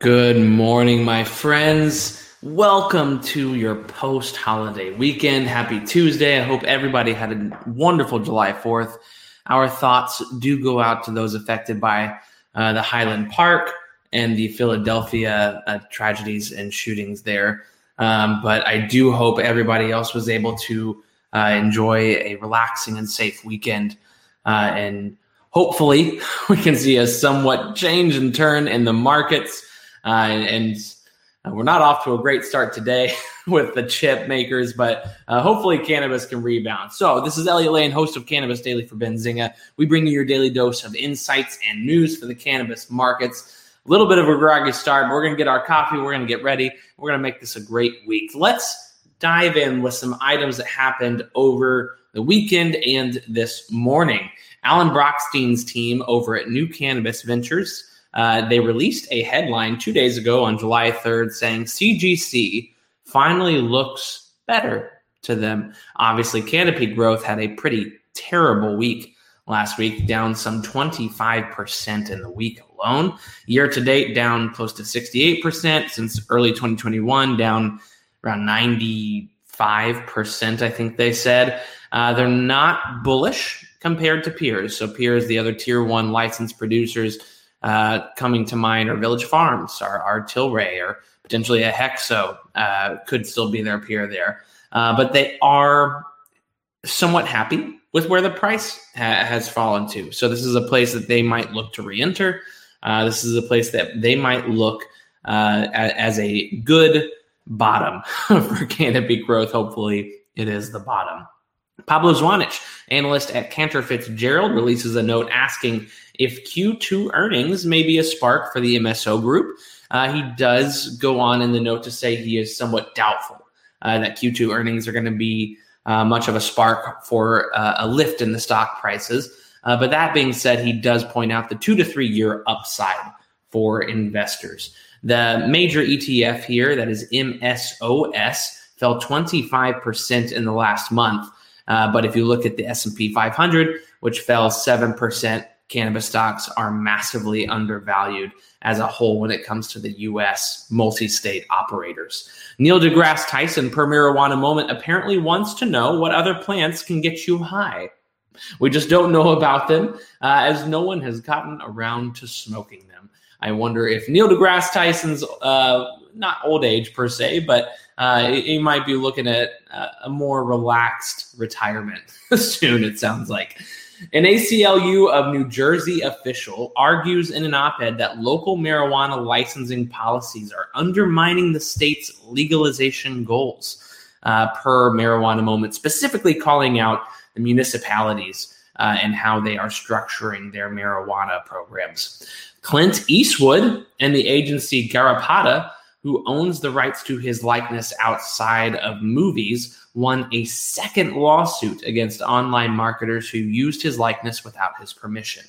Good morning, my friends. Welcome to your post holiday weekend. Happy Tuesday. I hope everybody had a wonderful July 4th. Our thoughts do go out to those affected by uh, the Highland Park and the Philadelphia uh, tragedies and shootings there. Um, but I do hope everybody else was able to uh, enjoy a relaxing and safe weekend. Uh, and hopefully, we can see a somewhat change and turn in the markets. Uh, and, and uh, we're not off to a great start today with the chip makers, but uh, hopefully cannabis can rebound. So, this is Elliot Lane, host of Cannabis Daily for Benzinga. We bring you your daily dose of insights and news for the cannabis markets. A little bit of a groggy start, but we're going to get our coffee. We're going to get ready. We're going to make this a great week. Let's dive in with some items that happened over the weekend and this morning. Alan Brochstein's team over at New Cannabis Ventures uh, they released a headline two days ago on July 3rd saying CGC finally looks better to them. Obviously, Canopy Growth had a pretty terrible week last week, down some 25% in the week alone. Year to date, down close to 68%. Since early 2021, down around 95%, I think they said. Uh, they're not bullish compared to peers. So, peers, the other tier one licensed producers, uh, coming to mind are Village Farms, or, or Tilray, or potentially a Hexo uh, could still be their peer there. Uh, but they are somewhat happy with where the price ha- has fallen to. So this is a place that they might look to re-enter. Uh, this is a place that they might look uh, as a good bottom for canopy growth. Hopefully, it is the bottom. Pablo Zuanic, analyst at Cantor Fitzgerald, releases a note asking if Q2 earnings may be a spark for the MSO group. Uh, he does go on in the note to say he is somewhat doubtful uh, that Q2 earnings are going to be uh, much of a spark for uh, a lift in the stock prices. Uh, but that being said, he does point out the two to three year upside for investors. The major ETF here, that is MSOS, fell 25% in the last month. Uh, but if you look at the S&P 500, which fell 7%, cannabis stocks are massively undervalued as a whole when it comes to the US multi state operators. Neil deGrasse Tyson, per marijuana moment, apparently wants to know what other plants can get you high. We just don't know about them uh, as no one has gotten around to smoking them. I wonder if Neil deGrasse Tyson's uh, not old age per se, but uh, he might be looking at uh, a more relaxed retirement soon, it sounds like. An ACLU of New Jersey official argues in an op ed that local marijuana licensing policies are undermining the state's legalization goals, uh, per marijuana moment, specifically calling out the municipalities uh, and how they are structuring their marijuana programs. Clint Eastwood and the agency Garrapata who owns the rights to his likeness outside of movies, won a second lawsuit against online marketers who used his likeness without his permission.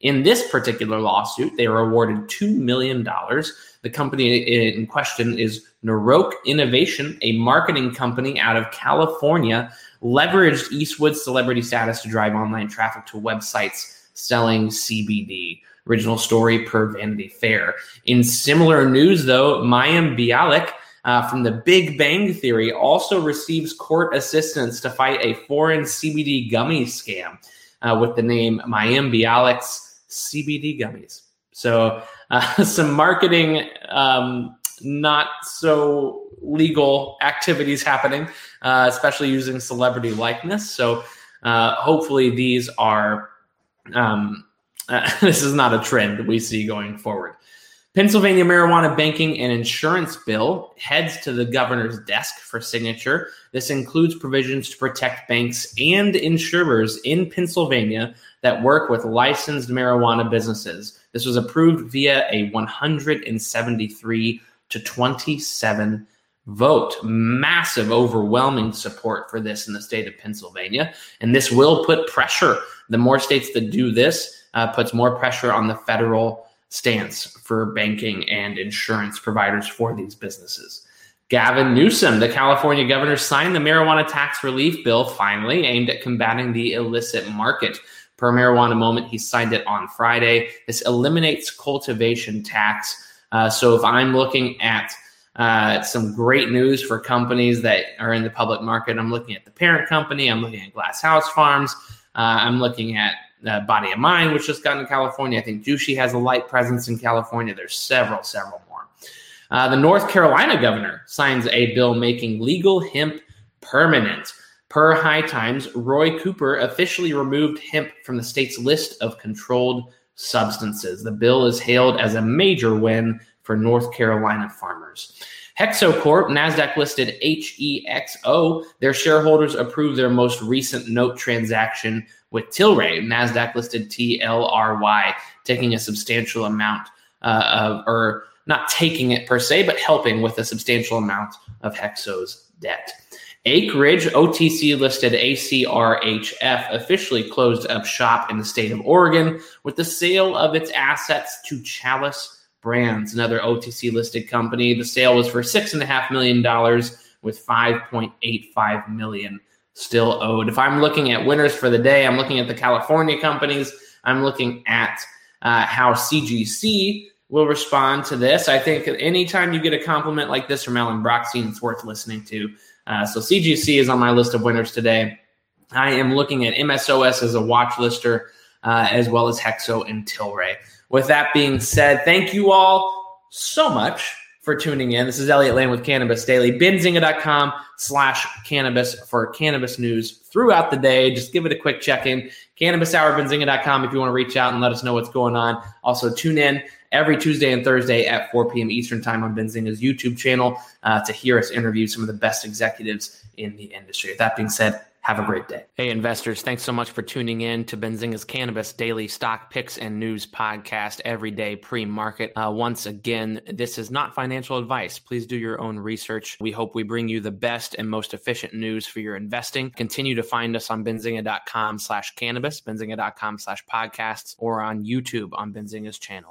In this particular lawsuit, they were awarded $2 million. The company in question is Naroque Innovation, a marketing company out of California, leveraged Eastwood's celebrity status to drive online traffic to websites selling CBD. Original story per Vanity Fair. In similar news, though, Mayim Bialik uh, from the Big Bang Theory also receives court assistance to fight a foreign CBD gummy scam uh, with the name Mayim Bialik's CBD gummies. So, uh, some marketing, um, not so legal activities happening, uh, especially using celebrity likeness. So, uh, hopefully, these are. Um, uh, this is not a trend that we see going forward. Pennsylvania marijuana banking and insurance bill heads to the governor's desk for signature. This includes provisions to protect banks and insurers in Pennsylvania that work with licensed marijuana businesses. This was approved via a 173 to 27 vote. Massive, overwhelming support for this in the state of Pennsylvania. And this will put pressure. The more states that do this, uh, puts more pressure on the federal stance for banking and insurance providers for these businesses. Gavin Newsom, the California governor, signed the marijuana tax relief bill finally aimed at combating the illicit market. Per marijuana moment, he signed it on Friday. This eliminates cultivation tax Uh, so if I'm looking at uh, some great news for companies that are in the public market, I'm looking at the parent company, I'm looking at Glass House Farms, uh, I'm looking at uh, Body of Mind, which just got in California. I think Jushi has a light presence in California. There's several, several more. Uh, the North Carolina governor signs a bill making legal hemp permanent. Per High Times, Roy Cooper officially removed hemp from the state's list of controlled substances. The bill is hailed as a major win for North Carolina farmers. Hexocorp, NASDAQ listed HEXO, their shareholders approved their most recent note transaction with Tilray, NASDAQ listed TLRY, taking a substantial amount uh, of, or not taking it per se, but helping with a substantial amount of Hexo's debt. Acreage, OTC listed ACRHF, officially closed up shop in the state of Oregon with the sale of its assets to Chalice Brands, another OTC listed company. The sale was for $6.5 million with 5.85 million still owed. If I'm looking at winners for the day, I'm looking at the California companies. I'm looking at uh, how CGC will respond to this. I think anytime you get a compliment like this from Alan Brochstein, it's worth listening to. Uh, so CGC is on my list of winners today. I am looking at MSOS as a watch lister, uh, as well as Hexo and Tilray. With that being said, thank you all so much for tuning in. This is Elliot Lane with Cannabis Daily. Benzinga.com slash cannabis for cannabis news throughout the day. Just give it a quick check in. Cannabis Hour, Benzinga.com if you want to reach out and let us know what's going on. Also, tune in every Tuesday and Thursday at 4 p.m. Eastern Time on Benzinga's YouTube channel uh, to hear us interview some of the best executives in the industry. With that being said, have a great day. Hey, investors, thanks so much for tuning in to Benzinga's Cannabis Daily Stock Picks and News Podcast every day pre market. Uh, once again, this is not financial advice. Please do your own research. We hope we bring you the best and most efficient news for your investing. Continue to find us on benzinga.com slash cannabis, benzinga.com slash podcasts, or on YouTube on Benzinga's channel.